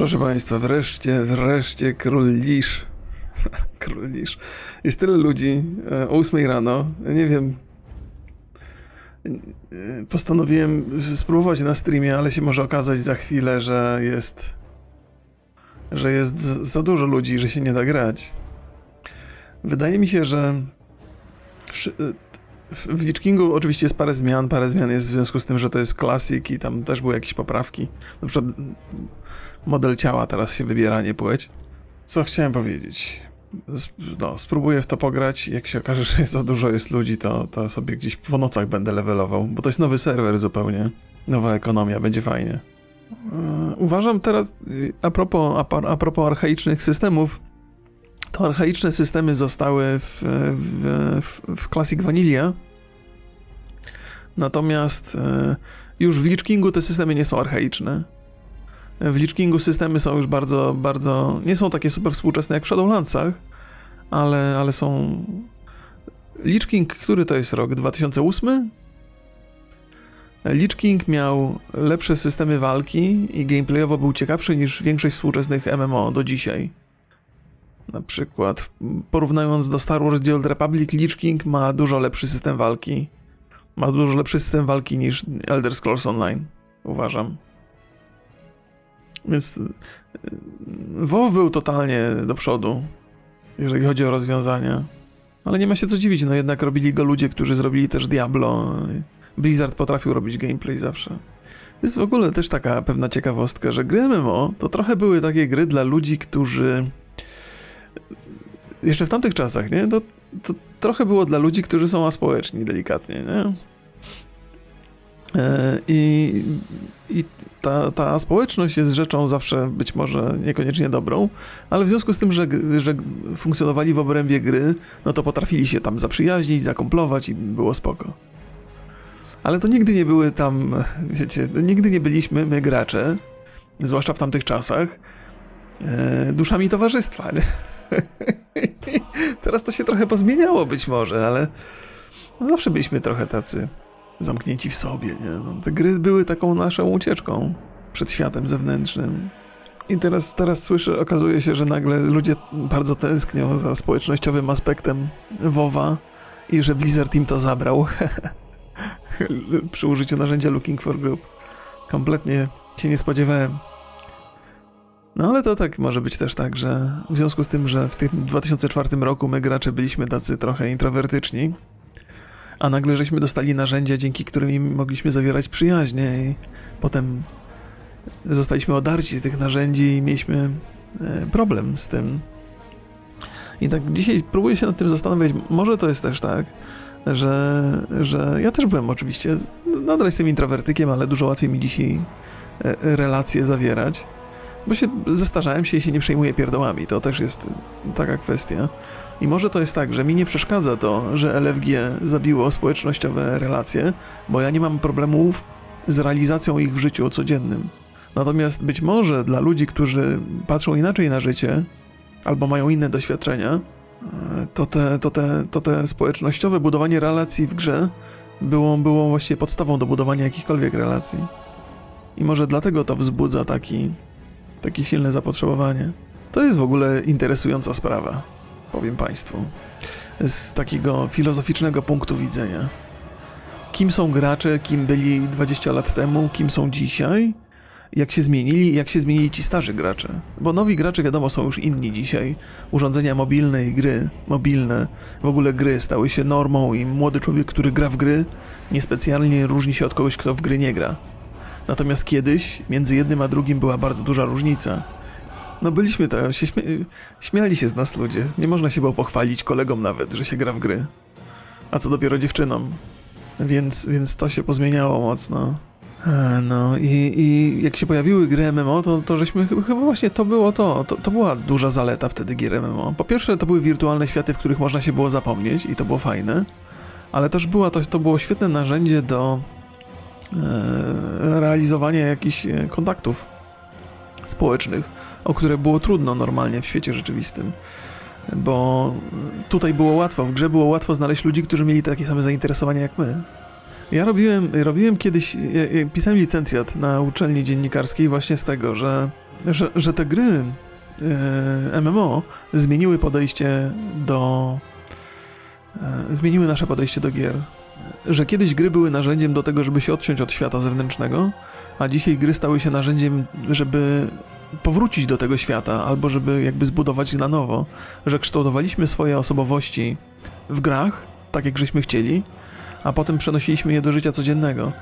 Proszę Państwa, wreszcie, wreszcie król Lisz. król Lisz. Jest tyle ludzi e, o 8 rano. Nie wiem. E, postanowiłem spróbować na streamie, ale się może okazać za chwilę, że jest. że jest za dużo ludzi, że się nie da grać. Wydaje mi się, że. W Lich Kingu oczywiście jest parę zmian, parę zmian jest w związku z tym, że to jest klasik i tam też były jakieś poprawki. Na przykład model ciała teraz się wybiera, nie płeć. Co chciałem powiedzieć? No, spróbuję w to pograć. Jak się okaże, że za dużo jest ludzi, to, to sobie gdzieś po nocach będę levelował, bo to jest nowy serwer zupełnie. Nowa ekonomia, będzie fajnie. E, uważam teraz, y, a propos, a, propos archaicznych systemów, archaiczne systemy zostały w, w, w, w Classic Vanilla. Natomiast e, już w Lich Kingu te systemy nie są archaiczne w Lich Kingu systemy są już bardzo, bardzo, nie są takie super współczesne jak w Shadowlandsach, ale, ale są... Lich King, który to jest rok? 2008? Lich King miał lepsze systemy walki i gameplayowo był ciekawszy niż większość współczesnych MMO do dzisiaj. Na przykład, porównując do Star Wars The Old Republic, Lich King ma dużo lepszy system walki. Ma dużo lepszy system walki niż Elder Scrolls Online, uważam. Więc y, WoW był totalnie do przodu, jeżeli chodzi o rozwiązania. Ale nie ma się co dziwić, no jednak robili go ludzie, którzy zrobili też Diablo. Blizzard potrafił robić gameplay zawsze. Jest w ogóle też taka pewna ciekawostka, że gry MMO to trochę były takie gry dla ludzi, którzy jeszcze w tamtych czasach, nie? To, to trochę było dla ludzi, którzy są aspołeczni, delikatnie, nie? E, I, i ta, ta społeczność jest rzeczą zawsze być może niekoniecznie dobrą, ale w związku z tym, że, że funkcjonowali w obrębie gry, no to potrafili się tam zaprzyjaźnić, zakomplować i było spoko. Ale to nigdy nie były tam, wiecie, nigdy nie byliśmy my gracze, zwłaszcza w tamtych czasach, e, duszami towarzystwa. Teraz to się trochę pozmieniało być może, ale no zawsze byliśmy trochę tacy zamknięci w sobie. Nie? No, te gry były taką naszą ucieczką przed światem zewnętrznym. I teraz, teraz słyszę, okazuje się, że nagle ludzie bardzo tęsknią za społecznościowym aspektem WoWa i że Blizzard im to zabrał przy użyciu narzędzia Looking for Group. Kompletnie się nie spodziewałem. No ale to tak może być też tak, że w związku z tym, że w tym 2004 roku my gracze byliśmy tacy trochę introwertyczni, a nagle żeśmy dostali narzędzia, dzięki którym mogliśmy zawierać przyjaźnie i potem zostaliśmy odarci z tych narzędzi i mieliśmy e, problem z tym. I tak dzisiaj próbuję się nad tym zastanawiać, może to jest też tak, że, że ja też byłem oczywiście, nadal jestem introwertykiem, ale dużo łatwiej mi dzisiaj e, relacje zawierać, bo się zestarzałem się i się nie przejmuję pierdołami, to też jest taka kwestia. I może to jest tak, że mi nie przeszkadza to, że LFG zabiło społecznościowe relacje, bo ja nie mam problemów z realizacją ich w życiu codziennym. Natomiast być może dla ludzi, którzy patrzą inaczej na życie albo mają inne doświadczenia, to te, to te, to te społecznościowe budowanie relacji w grze było, było właściwie podstawą do budowania jakichkolwiek relacji. I może dlatego to wzbudza taki, takie silne zapotrzebowanie. To jest w ogóle interesująca sprawa powiem Państwu, z takiego filozoficznego punktu widzenia. Kim są gracze, kim byli 20 lat temu, kim są dzisiaj, jak się zmienili, jak się zmienili ci starzy gracze. Bo nowi gracze, wiadomo, są już inni dzisiaj. Urządzenia mobilne i gry mobilne, w ogóle gry stały się normą i młody człowiek, który gra w gry, niespecjalnie różni się od kogoś, kto w gry nie gra. Natomiast kiedyś między jednym a drugim była bardzo duża różnica. No byliśmy tam, się śmie śmiali się z nas ludzie. Nie można się było pochwalić kolegom nawet, że się gra w gry. A co dopiero dziewczynom. Więc, więc to się pozmieniało mocno. E, no i, i jak się pojawiły gry MMO, to, to żeśmy chyba właśnie to było to, to. To była duża zaleta wtedy gier MMO. Po pierwsze, to były wirtualne światy, w których można się było zapomnieć i to było fajne. Ale też była to, to było świetne narzędzie do e, realizowania jakichś e, kontaktów społecznych o które było trudno normalnie w świecie rzeczywistym. Bo tutaj było łatwo, w grze było łatwo znaleźć ludzi, którzy mieli takie same zainteresowania jak my. Ja robiłem, robiłem kiedyś, pisałem licencjat na uczelni dziennikarskiej właśnie z tego, że że, że te gry e, MMO zmieniły podejście do. Zmieniły nasze podejście do gier. Że kiedyś gry były narzędziem do tego, żeby się odciąć od świata zewnętrznego, a dzisiaj gry stały się narzędziem, żeby powrócić do tego świata, albo żeby jakby zbudować na nowo. Że kształtowaliśmy swoje osobowości w grach, tak jak żeśmy chcieli, a potem przenosiliśmy je do życia codziennego.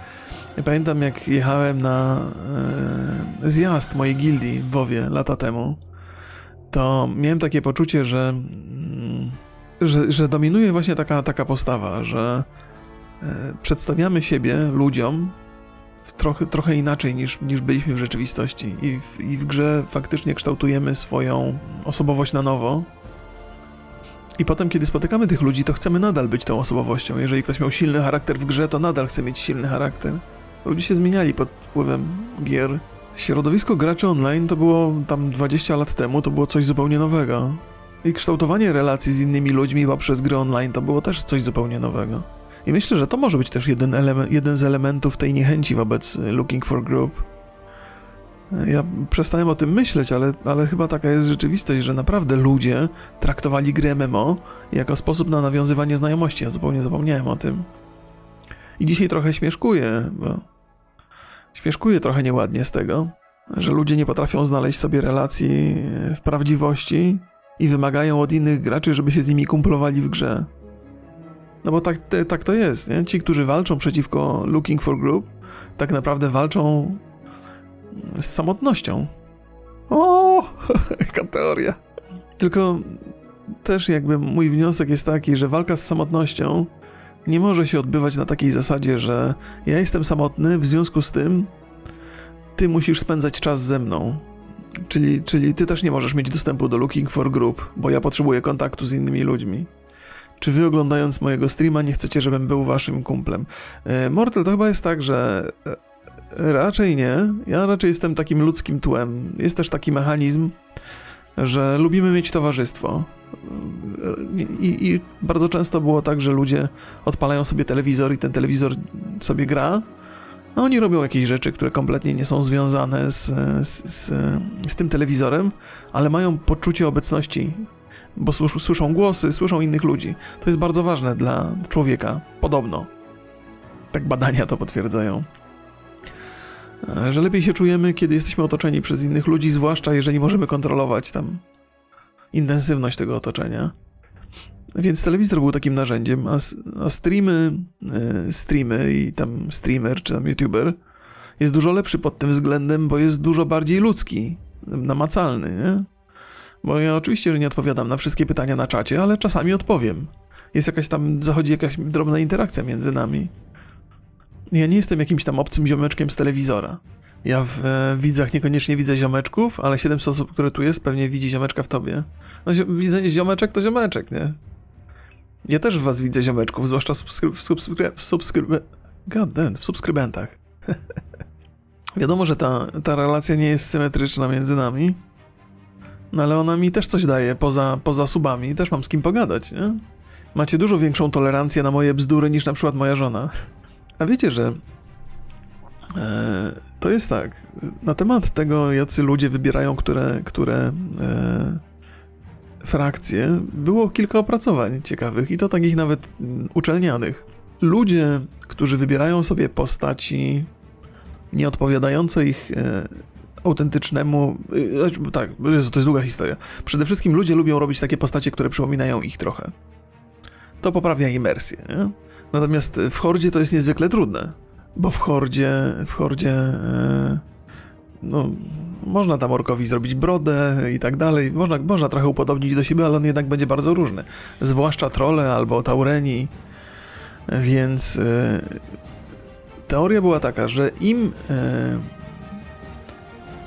Ja pamiętam, jak jechałem na e, zjazd mojej gildii w WoWie lata temu, to miałem takie poczucie, że, mm, że, że dominuje właśnie taka, taka postawa, że przedstawiamy siebie ludziom trochę, trochę inaczej niż, niż byliśmy w rzeczywistości I w, i w grze faktycznie kształtujemy swoją osobowość na nowo, i potem, kiedy spotykamy tych ludzi, to chcemy nadal być tą osobowością. Jeżeli ktoś miał silny charakter w grze, to nadal chce mieć silny charakter. Ludzie się zmieniali pod wpływem gier. Środowisko graczy online to było tam 20 lat temu, to było coś zupełnie nowego. I kształtowanie relacji z innymi ludźmi poprzez gry online to było też coś zupełnie nowego. I myślę, że to może być też jeden, element, jeden z elementów tej niechęci wobec Looking for Group. Ja przestałem o tym myśleć, ale, ale chyba taka jest rzeczywistość, że naprawdę ludzie traktowali gry MMO jako sposób na nawiązywanie znajomości. Ja zupełnie zapomniałem o tym. I dzisiaj trochę śmieszkuję, bo śmieszkuję trochę nieładnie z tego, że ludzie nie potrafią znaleźć sobie relacji w prawdziwości i wymagają od innych graczy, żeby się z nimi kumplowali w grze. No bo tak, te, tak to jest, nie? Ci, którzy walczą przeciwko Looking for Group, tak naprawdę walczą z samotnością. O, jaka teoria. Tylko też jakby mój wniosek jest taki, że walka z samotnością nie może się odbywać na takiej zasadzie, że ja jestem samotny, w związku z tym ty musisz spędzać czas ze mną. Czyli, czyli ty też nie możesz mieć dostępu do Looking for Group, bo ja potrzebuję kontaktu z innymi ludźmi. Czy wy oglądając mojego streama nie chcecie, żebym był waszym kumplem? E, Mortal to chyba jest tak, że e, Raczej nie. Ja raczej jestem takim ludzkim tłem. Jest też taki mechanizm, że lubimy mieć towarzystwo. I, I, bardzo często było tak, że ludzie odpalają sobie telewizor i ten telewizor sobie gra, a oni robią jakieś rzeczy, które kompletnie nie są związane z, z, z, z tym telewizorem, ale mają poczucie obecności, bo słyszą głosy, słyszą innych ludzi. To jest bardzo ważne dla człowieka, podobno. Tak badania to potwierdzają. E, że lepiej się czujemy, kiedy jesteśmy otoczeni przez innych ludzi, zwłaszcza jeżeli możemy kontrolować tam intensywność tego otoczenia. Więc telewizor był takim narzędziem, a, a streamy, e, streamy i tam streamer czy tam youtuber jest dużo lepszy pod tym względem, bo jest dużo bardziej ludzki, namacalny, nie? Bo ja oczywiście, że nie odpowiadam na wszystkie pytania na czacie, ale czasami odpowiem. Jest jakaś tam, zachodzi jakaś drobna interakcja między nami. Ja nie jestem jakimś tam obcym ziomeczkiem z telewizora. Ja w e, widzach niekoniecznie widzę ziomeczków, ale 700 osób, które tu jest, pewnie widzi ziomeczka w tobie. No, widzenie ziomeczek to ziomeczek, nie? Ja też w was widzę ziomeczków, zwłaszcza w, subskryb w, w, damn, w subskrybentach. Wiadomo, że ta, ta relacja nie jest symetryczna między nami, no ale ona mi też coś daje poza, poza subami, też mam z kim pogadać, nie? Macie dużo większą tolerancję na moje bzdury niż na przykład moja żona. A wiecie, że e, to jest tak. Na temat tego, jacy ludzie wybierają które, które e, frakcje, było kilka opracowań ciekawych i to takich nawet mm, uczelnianych. Ludzie, którzy wybierają sobie postaci nieodpowiadające ich e, autentycznemu. E, tak, to jest długa historia. Przede wszystkim ludzie lubią robić takie postacie, które przypominają ich trochę. To poprawia imersję, nie? Natomiast w Hordzie to jest niezwykle trudne, bo w Hordzie, w Hordzie, e, no, można tam orkowi zrobić brodę i tak dalej, można, można trochę upodobnić do siebie, ale on jednak będzie bardzo różny, zwłaszcza trole albo taureni, więc e, teoria była taka, że im, e,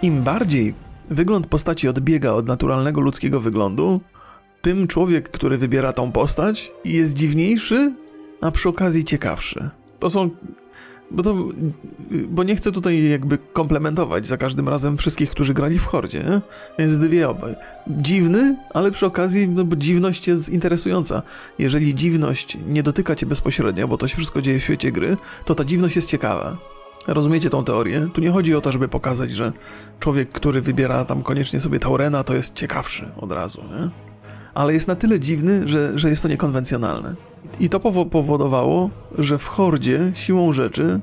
im bardziej wygląd postaci odbiega od naturalnego ludzkiego wyglądu, tym człowiek, który wybiera tą postać, jest dziwniejszy, a przy okazji ciekawszy. To są. Bo, to, bo nie chcę tutaj jakby komplementować za każdym razem wszystkich, którzy grali w Hordzie, nie? Więc dwie obaj. Dziwny, ale przy okazji, no bo dziwność jest interesująca. Jeżeli dziwność nie dotyka cię bezpośrednio, bo to się wszystko dzieje w świecie gry, to ta dziwność jest ciekawa. Rozumiecie tą teorię? Tu nie chodzi o to, żeby pokazać, że człowiek, który wybiera tam koniecznie sobie Taurena, to jest ciekawszy od razu, nie? Ale jest na tyle dziwny, że, że jest to niekonwencjonalne. I to powodowało, że w Hordzie siłą rzeczy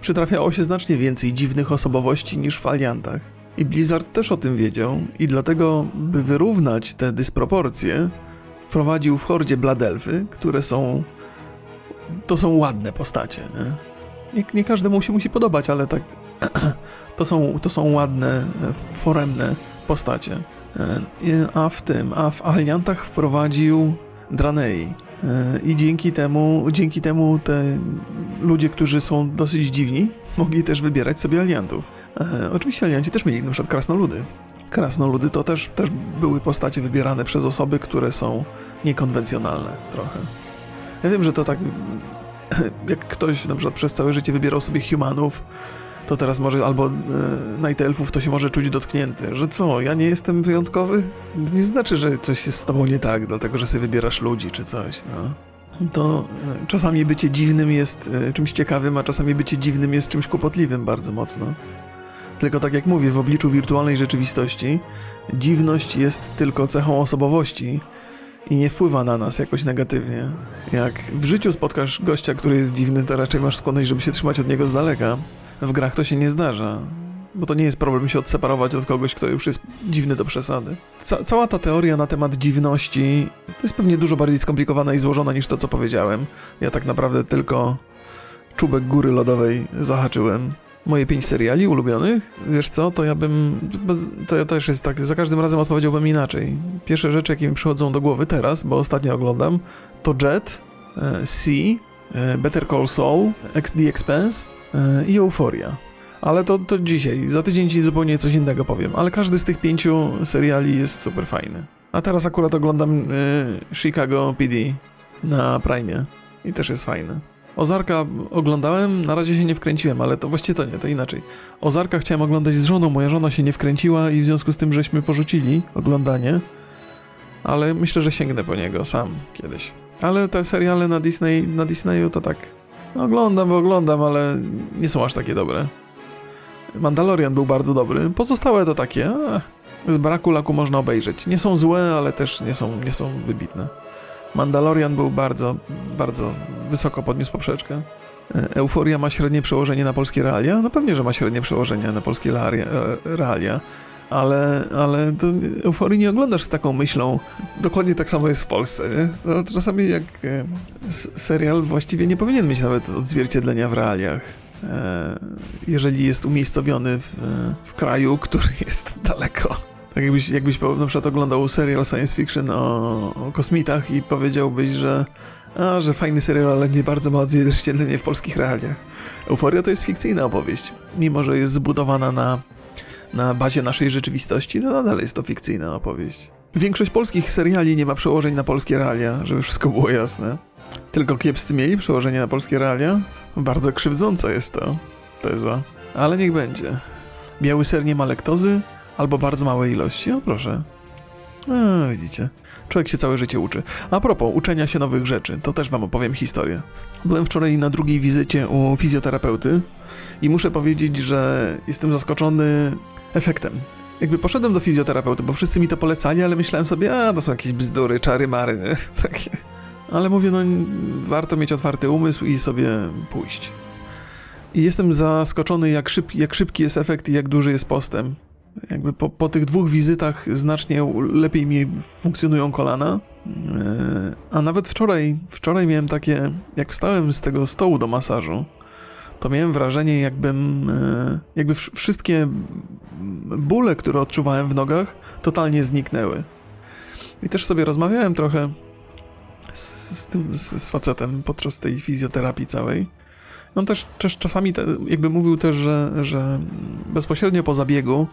przytrafiało się znacznie więcej dziwnych osobowości niż w Aliantach. I Blizzard też o tym wiedział i dlatego, by wyrównać te dysproporcje, wprowadził w Hordzie Bladelfy, które są... to są ładne postacie, nie? Nie, nie każdemu się musi podobać, ale tak to są, to są ładne, foremne postacie. E, a w tym, a w Aliantach wprowadził Dranei. E, I dzięki temu, dzięki temu te ludzie, którzy są dosyć dziwni, mogli też wybierać sobie aliantów. E, oczywiście alianci też mieli na przykład krasnoludy. Krasnoludy to też, też były postacie wybierane przez osoby, które są niekonwencjonalne trochę. Ja wiem, że to tak, jak ktoś na przykład przez całe życie wybierał sobie humanów, to teraz może albo e, Night Elfów to się może czuć dotknięty, że co, ja nie jestem wyjątkowy? Nie znaczy, że coś jest z tobą nie tak, dlatego że sobie wybierasz ludzi czy coś, no. To e, czasami bycie dziwnym jest e, czymś ciekawym, a czasami bycie dziwnym jest czymś kłopotliwym bardzo mocno. Tylko tak jak mówię, w obliczu wirtualnej rzeczywistości dziwność jest tylko cechą osobowości i nie wpływa na nas jakoś negatywnie. Jak w życiu spotkasz gościa, który jest dziwny, to raczej masz skłonność, żeby się trzymać od niego z daleka. W grach to się nie zdarza. Bo to nie jest problem się odseparować od kogoś, kto już jest dziwny do przesady. Ca cała ta teoria na temat dziwności to jest pewnie dużo bardziej skomplikowana i złożona niż to, co powiedziałem. Ja tak naprawdę tylko czubek góry lodowej zahaczyłem. Moje pięć seriali ulubionych, wiesz co, to ja bym. To ja też jest tak, za każdym razem odpowiedziałbym inaczej. Pierwsze rzeczy, jakie mi przychodzą do głowy teraz, bo ostatnio oglądam, to Jet, e, C, e, Better Call Saul, The Expense e, i Euphoria. Ale to, to dzisiaj, za tydzień ci zupełnie coś innego powiem, ale każdy z tych pięciu seriali jest super fajny. A teraz akurat oglądam Chicago PD na Prime i też jest fajny. Ozarka oglądałem, na razie się nie wkręciłem, ale to właściwie to nie, to inaczej. Ozarka chciałem oglądać z żoną, moja żona się nie wkręciła i w związku z tym żeśmy porzucili oglądanie, ale myślę, że sięgnę po niego sam kiedyś. Ale te seriale na Disney, na Disneyu to tak, no oglądam, bo oglądam, ale nie są aż takie dobre. Mandalorian był bardzo dobry, pozostałe to takie, a, z braku laku można obejrzeć. Nie są złe, ale też nie są, nie są wybitne. Mandalorian był bardzo, bardzo wysoko podniósł poprzeczkę. E, Euforia ma średnie przełożenie na polskie realia? No pewnie, że ma średnie przełożenie na polskie e, realia, ale, ale to Euforii nie oglądasz z taką myślą. Dokładnie tak samo jest w Polsce. No, czasami jak e, serial właściwie nie powinien mieć nawet odzwierciedlenia w realiach. Jeżeli jest umiejscowiony w, w kraju, który jest daleko tak jakbyś, jakbyś na przykład oglądał serial science fiction o, o kosmitach i powiedziałbyś, że a, że fajny serial, ale nie bardzo ma odzwierciedlenie w polskich realiach. Euforia to jest fikcyjna opowieść. Mimo, że jest zbudowana na, na bazie naszej rzeczywistości, to nadal jest to fikcyjna opowieść. Większość polskich seriali nie ma przełożeń na polskie realia, żeby wszystko było jasne. Tylko kiepscy mieli przełożenie na polskie realia? Bardzo krzywdząca jest to teza. Ale niech będzie. Biały ser nie ma lektozy, albo bardzo małe ilości. O proszę. A, widzicie. Człowiek się całe życie uczy. A propos uczenia się nowych rzeczy, to też wam opowiem historię. Byłem wczoraj na drugiej wizycie u fizjoterapeuty i muszę powiedzieć, że jestem zaskoczony efektem. Jakby poszedłem do fizjoterapeuty, bo wszyscy mi to polecali, ale myślałem sobie, a to są jakieś bzdury, czary mary, takie. Ale mówię, no warto mieć otwarty umysł i sobie pójść. I jestem zaskoczony, jak, szyb, jak szybki jest efekt i jak duży jest postęp. Jakby po, po tych dwóch wizytach znacznie lepiej mi funkcjonują kolana. E, a nawet wczoraj, wczoraj miałem takie, jak wstałem z tego stołu do masażu, to miałem wrażenie, jakbym, e, jakby wszystkie bóle, które odczuwałem w nogach, totalnie zniknęły. I też sobie rozmawiałem trochę z, z tym, z, z facetem podczas tej fizjoterapii całej. On też, też czasami te, jakby mówił też, że, że bezpośrednio po zabiegu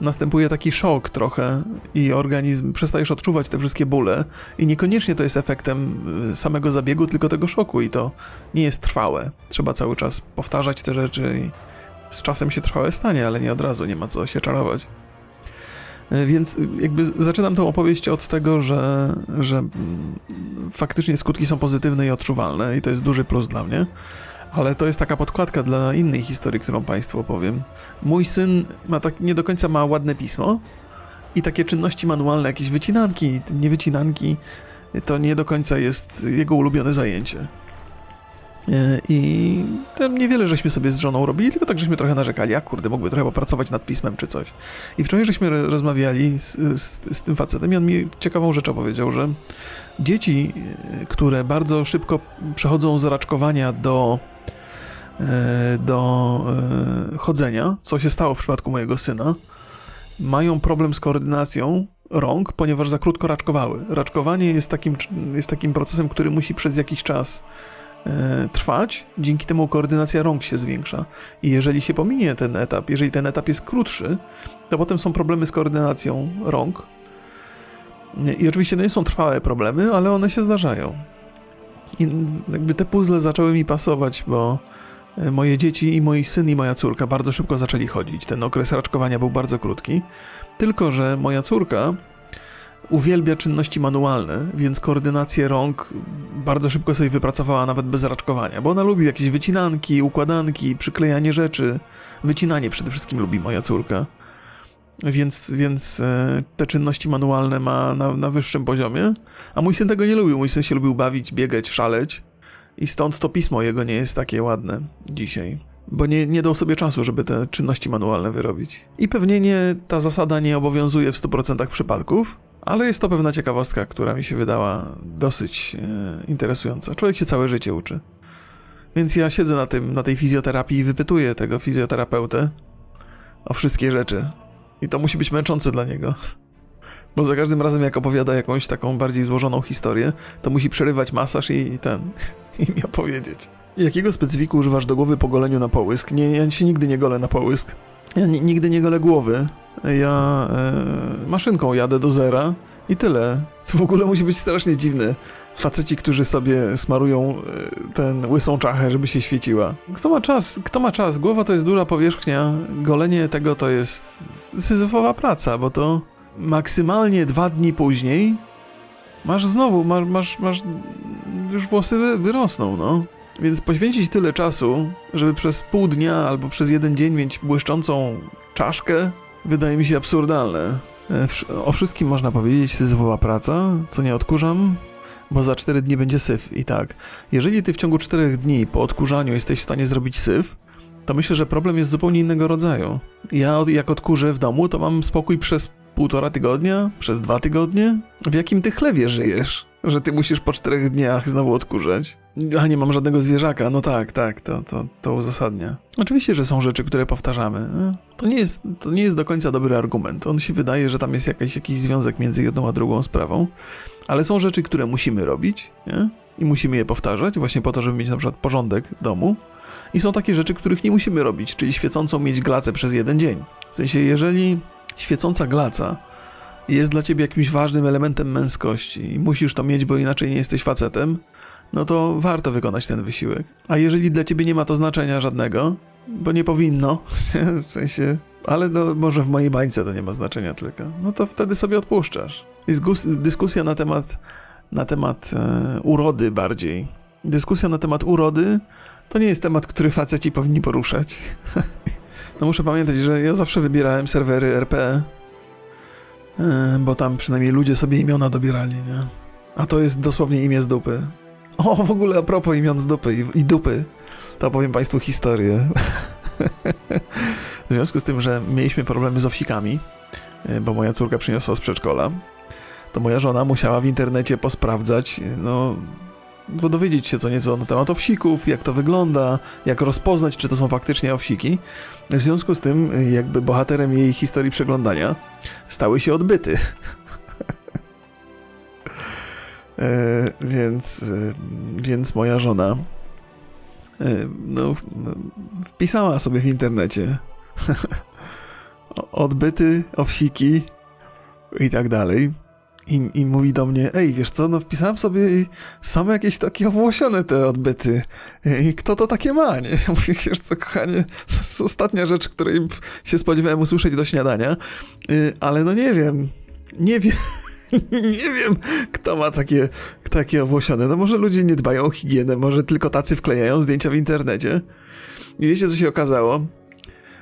następuje taki szok trochę i organizm przestajesz odczuwać te wszystkie bóle i niekoniecznie to jest efektem y, samego zabiegu, tylko tego szoku i to nie jest trwałe. Trzeba cały czas powtarzać te rzeczy i z czasem się trwałe stanie, ale nie od razu, nie ma co się czarować. Y, więc jakby zaczynam tę opowieść od tego, że, że mm, faktycznie skutki są pozytywne i odczuwalne i to jest duży plus dla mnie Ale to jest taka podkładka dla innej historii, którą Państwu opowiem. Mój syn ma tak, nie do końca ma ładne pismo i takie czynności manualne, jakieś wycinanki, nie wycinanki, to nie do końca jest jego ulubione zajęcie. E, I tam niewiele żeśmy sobie z żoną robili, tylko tak żeśmy trochę narzekali, a kurde, mógłby trochę popracować nad pismem czy coś. I wczoraj żeśmy rozmawiali z, z, z tym facetem i on mi ciekawą rzecz opowiedział, że dzieci, e, które bardzo szybko przechodzą z raczkowania do do chodzenia, co się stało w przypadku mojego syna, mają problem z koordynacją rąk, ponieważ za krótko raczkowały. Raczkowanie jest takim, jest takim procesem, który musi przez jakiś czas e, trwać, dzięki temu koordynacja rąk się zwiększa. I jeżeli się pominie ten etap, jeżeli ten etap jest krótszy, to potem są problemy z koordynacją rąk. I oczywiście nie są trwałe problemy, ale one się zdarzają. I jakby te puzzle zaczęły mi pasować, bo e, moje dzieci i mój syn i moja córka bardzo szybko zaczęli chodzić. Ten okres raczkowania był bardzo krótki. Tylko, że moja córka uwielbia czynności manualne, więc koordynację rąk bardzo szybko sobie wypracowała nawet bez raczkowania, bo ona lubi jakieś wycinanki, układanki, przyklejanie rzeczy. Wycinanie przede wszystkim lubi moja córka. Więc, więc e, te czynności manualne ma na, na wyższym poziomie, a mój syn tego nie lubił. Mój syn się lubił bawić, biegać, szaleć i stąd to pismo jego nie jest takie ładne dzisiaj bo nie, nie dał sobie czasu, żeby te czynności manualne wyrobić. I pewnie nie, ta zasada nie obowiązuje w 100% przypadków, ale jest to pewna ciekawostka, która mi się wydała dosyć e, interesująca. Człowiek się całe życie uczy. Więc ja siedzę na, tym, na tej fizjoterapii i wypytuję tego fizjoterapeutę o wszystkie rzeczy. I to musi być męczące dla niego. Bo za każdym razem, jak opowiada jakąś taką bardziej złożoną historię, to musi przerywać masaż i, ten, i mi opowiedzieć. Jakiego specyfiku używasz do głowy po goleniu na połysk? Nie, ja się nigdy nie golę na połysk. Ja nigdy nie golę głowy. Ja e, maszynką jadę do zera i tyle. To w ogóle musi być strasznie dziwne. Faceci, którzy sobie smarują e, ten łysą czachę, żeby się świeciła. Kto ma czas? Kto ma czas? Głowa to jest duża powierzchnia. Golenie tego to jest syzyfowa praca, bo to maksymalnie dwa dni później masz znowu, masz, masz, masz już włosy wyrosną, no. Więc poświęcić tyle czasu, żeby przez pół dnia albo przez jeden dzień mieć błyszczącą czaszkę, wydaje mi się absurdalne. E, o wszystkim można powiedzieć, syzyfowa praca, co nie odkurzam, bo za 4 dni będzie syf i tak. Jeżeli ty w ciągu 4 dni po odkurzaniu jesteś w stanie zrobić syf, to myślę, że problem jest zupełnie innego rodzaju. Ja jak odkurzę w domu, to mam spokój przez półtora tygodnia, przez dwa tygodnie? W jakim ty chlewie żyjesz? Że ty musisz po czterech dniach znowu odkurzać? A nie mam żadnego zwierzaka, no tak, tak, to, to, to uzasadnia. Oczywiście, że są rzeczy, które powtarzamy. E, to nie, jest, to nie jest do końca dobry argument. On się wydaje, że tam jest jakiś, jakiś związek między jedną a drugą sprawą, ale są rzeczy, które musimy robić nie? i musimy je powtarzać, właśnie po to, żeby mieć na przykład porządek w domu. I są takie rzeczy, których nie musimy robić, czyli świecącą mieć glacę przez jeden dzień. W sensie, jeżeli świecąca glaca jest dla ciebie jakimś ważnym elementem męskości i musisz to mieć, bo inaczej nie jesteś facetem, no to warto wykonać ten wysiłek. A jeżeli dla ciebie nie ma to znaczenia żadnego, bo nie powinno, w sensie, ale no, może w mojej bańce to nie ma znaczenia tylko, no to wtedy sobie odpuszczasz. Jest dyskusja na temat, na temat e, urody bardziej. Dyskusja na temat urody to nie jest temat, który faceci powinni poruszać. No muszę pamiętać, że ja zawsze wybierałem serwery RP, e, bo tam przynajmniej ludzie sobie imiona dobierali, nie? A to jest dosłownie imię z dupy. O, w ogóle a propos imion z dupy i, i dupy, to opowiem Państwu historię. w związku z tym, że mieliśmy problemy z owsikami, e, bo moja córka przyniosła z przedszkola, to moja żona musiała w internecie posprawdzać, no, dowiedzieć się co nieco na temat owsików, jak to wygląda, jak rozpoznać, czy to są faktycznie owsiki. W związku z tym, jakby bohaterem jej historii przeglądania stały się odbyty. e, więc, e, więc moja żona e, no, wpisała sobie w internecie odbyty, owsiki i tak dalej. I, I mówi do mnie, ej, wiesz co, no wpisałem sobie same jakieś takie owłosione te odbyty. I kto to takie ma, nie? Mówię, wiesz co, kochanie, to jest ostatnia rzecz, której się spodziewałem usłyszeć do śniadania, y, ale no nie wiem, nie wiem, nie wiem, kto ma takie, takie owłosione. No może ludzie nie dbają o higienę, może tylko tacy wklejają zdjęcia w internecie. I wiecie, co się okazało?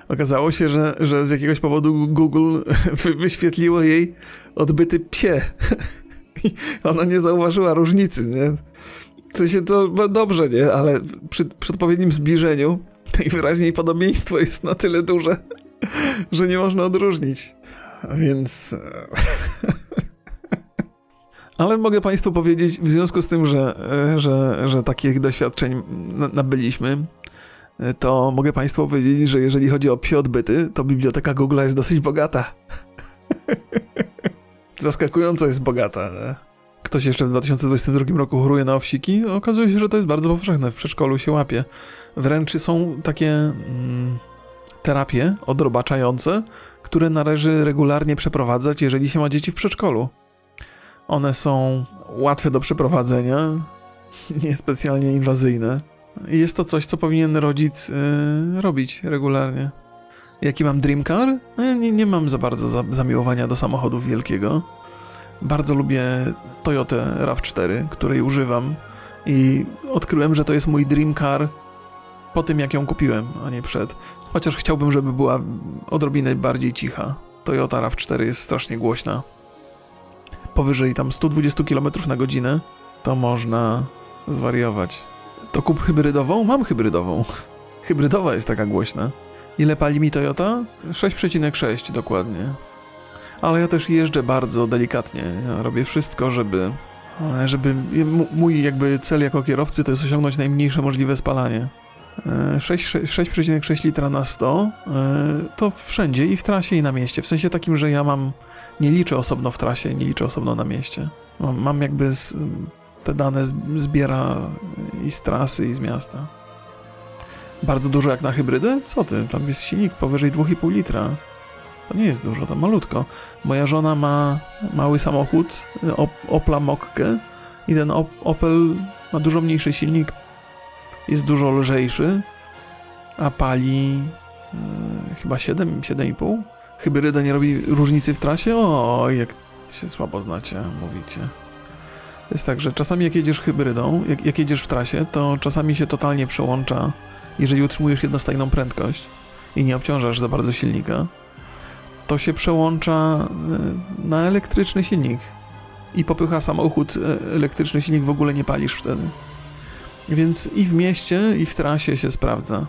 Okazało się, że, że z jakiegoś powodu Google wyświetliło jej odbyty psie. Ona nie zauważyła różnicy, nie? W sensie to no dobrze, nie? Ale przy, przy odpowiednim zbliżeniu najwyraźniej podobieństwo jest na tyle duże, że nie można odróżnić. Więc... Ale mogę Państwu powiedzieć, w związku z tym, że, że, że takich doświadczeń nabyliśmy, to mogę Państwu powiedzieć, że jeżeli chodzi o psie odbyty, to biblioteka Google jest dosyć bogata. Zaskakująco jest bogata. Ktoś jeszcze w 2022 roku choruje na owsiki, okazuje się, że to jest bardzo powszechne. W przedszkolu się łapie. Wręcz są takie mm, terapie odrobaczające, które należy regularnie przeprowadzać, jeżeli się ma dzieci w przedszkolu. One są łatwe do przeprowadzenia, niespecjalnie inwazyjne. Jest to coś, co powinien rodzic yy, robić regularnie. Jaki mam dream car? No, nie, nie mam za bardzo za, zamiłowania do samochodów wielkiego. Bardzo lubię Toyota RAV4, której używam i odkryłem, że to jest mój dream car po tym, jak ją kupiłem, a nie przed. Chociaż chciałbym, żeby była odrobinę bardziej cicha. Toyota RAV4 jest strasznie głośna. Powyżej tam 120 km na godzinę to można zwariować. To kup hybrydową? Mam hybrydową. Hybrydowa jest taka głośna. Ile pali mi Toyota? 6,6 dokładnie. Ale ja też jeżdżę bardzo delikatnie. Ja robię wszystko, żeby żeby mój jakby cel jako kierowcy to jest osiągnąć najmniejsze możliwe spalanie. 6,6 litra na 100 e, to wszędzie i w trasie i na mieście. W sensie takim, że ja mam, nie liczę osobno w trasie, nie liczę osobno na mieście. Mam, mam jakby z, te dane zbiera i z trasy i z miasta. Bardzo dużo jak na hybrydę? Co ty? Tam jest silnik powyżej 2,5 litra. To nie jest dużo, to malutko. Moja żona ma mały samochód, Opla Mokkę i ten Opel ma dużo mniejszy silnik, jest dużo lżejszy, a pali yy, chyba 7, 7,5. Hybryda nie robi różnicy w trasie? O, jak się słabo znacie, mówicie. Jest tak, że czasami jak jedziesz hybrydą, jak, jak jedziesz w trasie, to czasami się totalnie przełącza, jeżeli utrzymujesz jednostajną prędkość i nie obciążasz za bardzo silnika, to się przełącza e, na elektryczny silnik i popycha samochód e, elektryczny silnik, w ogóle nie palisz wtedy. Więc i w mieście, i w trasie się sprawdza.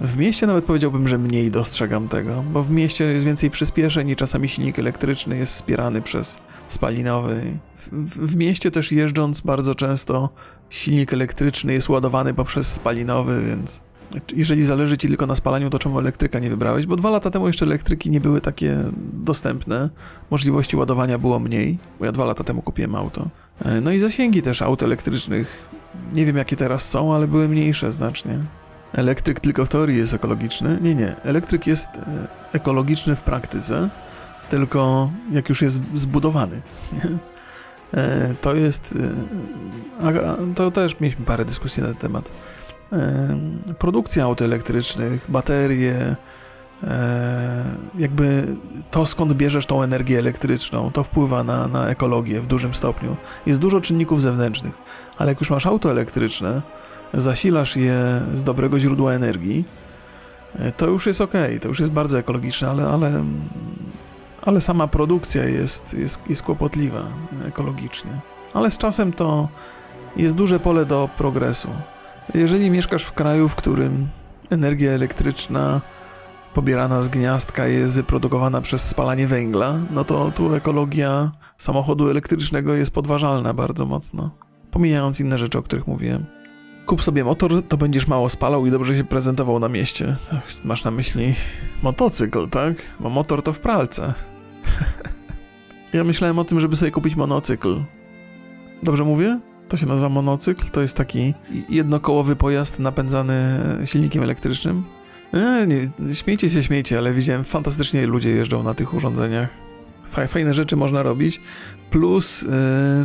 W mieście nawet powiedziałbym, że mniej dostrzegam tego, bo w mieście jest więcej przyspieszeń i czasami silnik elektryczny jest wspierany przez spalinowy. W, w, w, mieście też jeżdżąc bardzo często silnik elektryczny jest ładowany poprzez spalinowy, więc jeżeli zależy ci tylko na spalaniu, to czemu elektryka nie wybrałeś? Bo dwa lata temu jeszcze elektryki nie były takie dostępne, możliwości ładowania było mniej, bo ja dwa lata temu kupiłem auto. E, no i zasięgi też aut elektrycznych, nie wiem jakie teraz są, ale były mniejsze znacznie. Elektryk tylko w teorii jest ekologiczny? Nie, nie. Elektryk jest e, ekologiczny w praktyce, tylko jak już jest zbudowany. E, to jest. To też mieliśmy parę dyskusji na ten temat produkcja aut elektrycznych, baterie, jakby to skąd bierzesz tą energię elektryczną, to wpływa na, na ekologię w dużym stopniu. Jest dużo czynników zewnętrznych, ale jak już masz auto elektryczne, zasilasz je z dobrego źródła energii, e, to już jest ok, to już jest bardzo ekologiczne, ale, ale, ale sama produkcja jest, jest, jest kłopotliwa ekologicznie. Ale z czasem to jest duże pole do progresu. Jeżeli mieszkasz w kraju, w którym energia elektryczna pobierana z gniazdka jest wyprodukowana przez spalanie węgla, no to tu ekologia samochodu elektrycznego jest podważalna bardzo mocno. Pomijając inne rzeczy, o których mówiłem. Kup sobie motor, to będziesz mało spalał i dobrze się prezentował na mieście. Masz na myśli motocykl, tak? Bo motor to w pralce. ja myślałem o tym, żeby sobie kupić monocykl. Dobrze mówię? To się nazywa monocykl. To jest taki jednokołowy pojazd napędzany silnikiem elektrycznym. E, nie, śmiejcie się, śmiejcie, ale widziałem fantastycznie ludzie jeżdżą na tych urządzeniach. Fajne rzeczy można robić. Plus yy,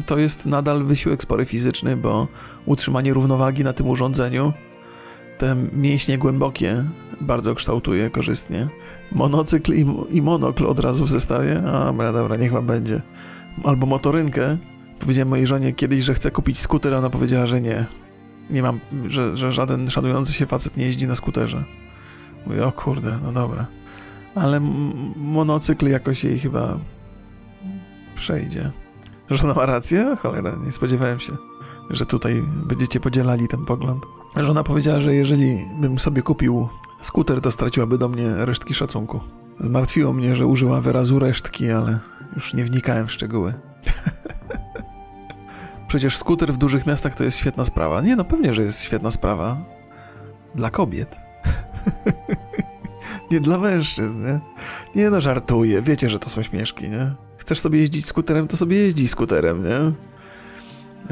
to jest nadal wysiłek spory fizyczny, bo utrzymanie równowagi na tym urządzeniu te mięśnie głębokie bardzo kształtuje korzystnie. Monocykl i, i monokl od razu w zestawie? A, dobra, dobra, niech wam będzie. albo motorynkę. Powiedziałem mojej żonie kiedyś, że chcę kupić skuter, a ona powiedziała, że nie. Nie mam, że, że żaden szanujący się facet nie jeździ na skuterze. Mówię, o kurde, no dobra. Ale monocykl jakoś jej chyba przejdzie. Żona ma rację? Cholera, nie spodziewałem się, że tutaj będziecie podzielali ten pogląd. Żona powiedziała, że jeżeli bym sobie kupił skuter, to straciłaby do mnie resztki szacunku. Zmartwiło mnie, że użyła wyrazu resztki, ale już nie wnikałem w szczegóły. Przecież skuter w dużych miastach to jest świetna sprawa. Nie, no pewnie, że jest świetna sprawa. Dla kobiet. nie dla mężczyzn, nie? Nie no, żartuję. Wiecie, że to są śmieszki, nie? Chcesz sobie jeździć skuterem, to sobie jeździ skuterem, nie?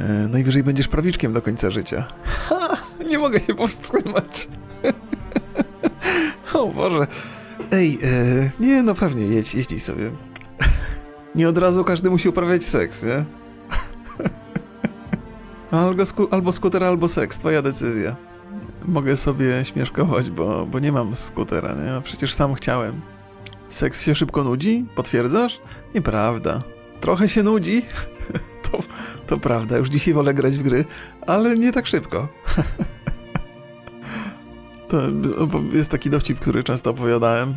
E, najwyżej będziesz prawiczkiem do końca życia. Ha! Nie mogę się powstrzymać. o Boże. Ej, e, nie no pewnie, jedź, jeździ sobie. nie od razu każdy musi uprawiać seks, nie? albo, sku albo skuter, albo seks, twoja decyzja. Mogę sobie śmieszkować, bo, bo nie mam skutera, nie? A przecież sam chciałem. Seks się szybko nudzi? Potwierdzasz? Nieprawda. Trochę się nudzi? to, to prawda, już dzisiaj wolę grać w gry, ale nie tak szybko. to jest taki dowcip, który często opowiadałem.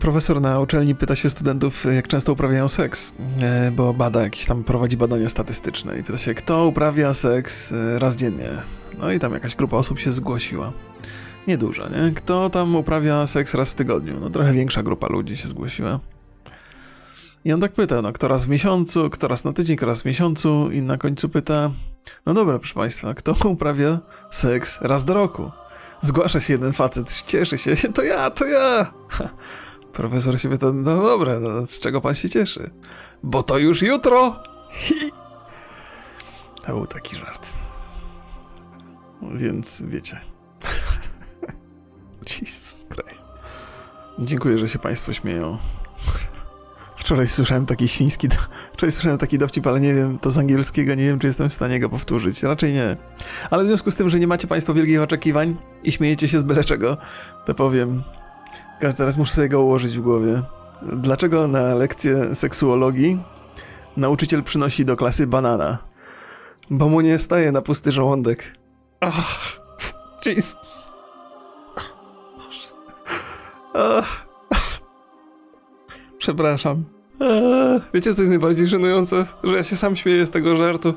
Profesor na uczelni pyta się studentów, jak często uprawiają seks, e, bo bada, jakieś tam prowadzi badania statystyczne i pyta się, kto uprawia seks e, raz dziennie. No i tam jakaś grupa osób się zgłosiła. Nieduża, nie? Kto tam uprawia seks raz w tygodniu? No trochę większa grupa ludzi się zgłosiła. I on tak pyta, no kto raz w miesiącu, kto raz na tydzień, kto raz w miesiącu i na końcu pyta, no dobra, proszę państwa, kto uprawia seks raz do roku? Zgłasza się jeden facet, cieszy się, to ja, to ja. Profesor się pyta, no dobra, no, z czego pan się cieszy? Bo to już jutro. Hi. To był taki żart. Więc wiecie. Jesus Christ. Dziękuję, że się państwo śmieją. Wczoraj słyszałem taki świński. Do... Wczoraj słyszałem taki dowcip, ale nie wiem, to z angielskiego, nie wiem, czy jestem w stanie go powtórzyć. Raczej nie. Ale w związku z tym, że nie macie Państwo wielkich oczekiwań i śmiejecie się z byle czego, to powiem. Teraz muszę sobie go ułożyć w głowie. Dlaczego na lekcję seksuologii nauczyciel przynosi do klasy banana? Bo mu nie staje na pusty żołądek. Ach, Jesus. Ach. Przepraszam. Eee, wiecie, co jest najbardziej żenujące? Że ja się sam śmieję z tego żartu.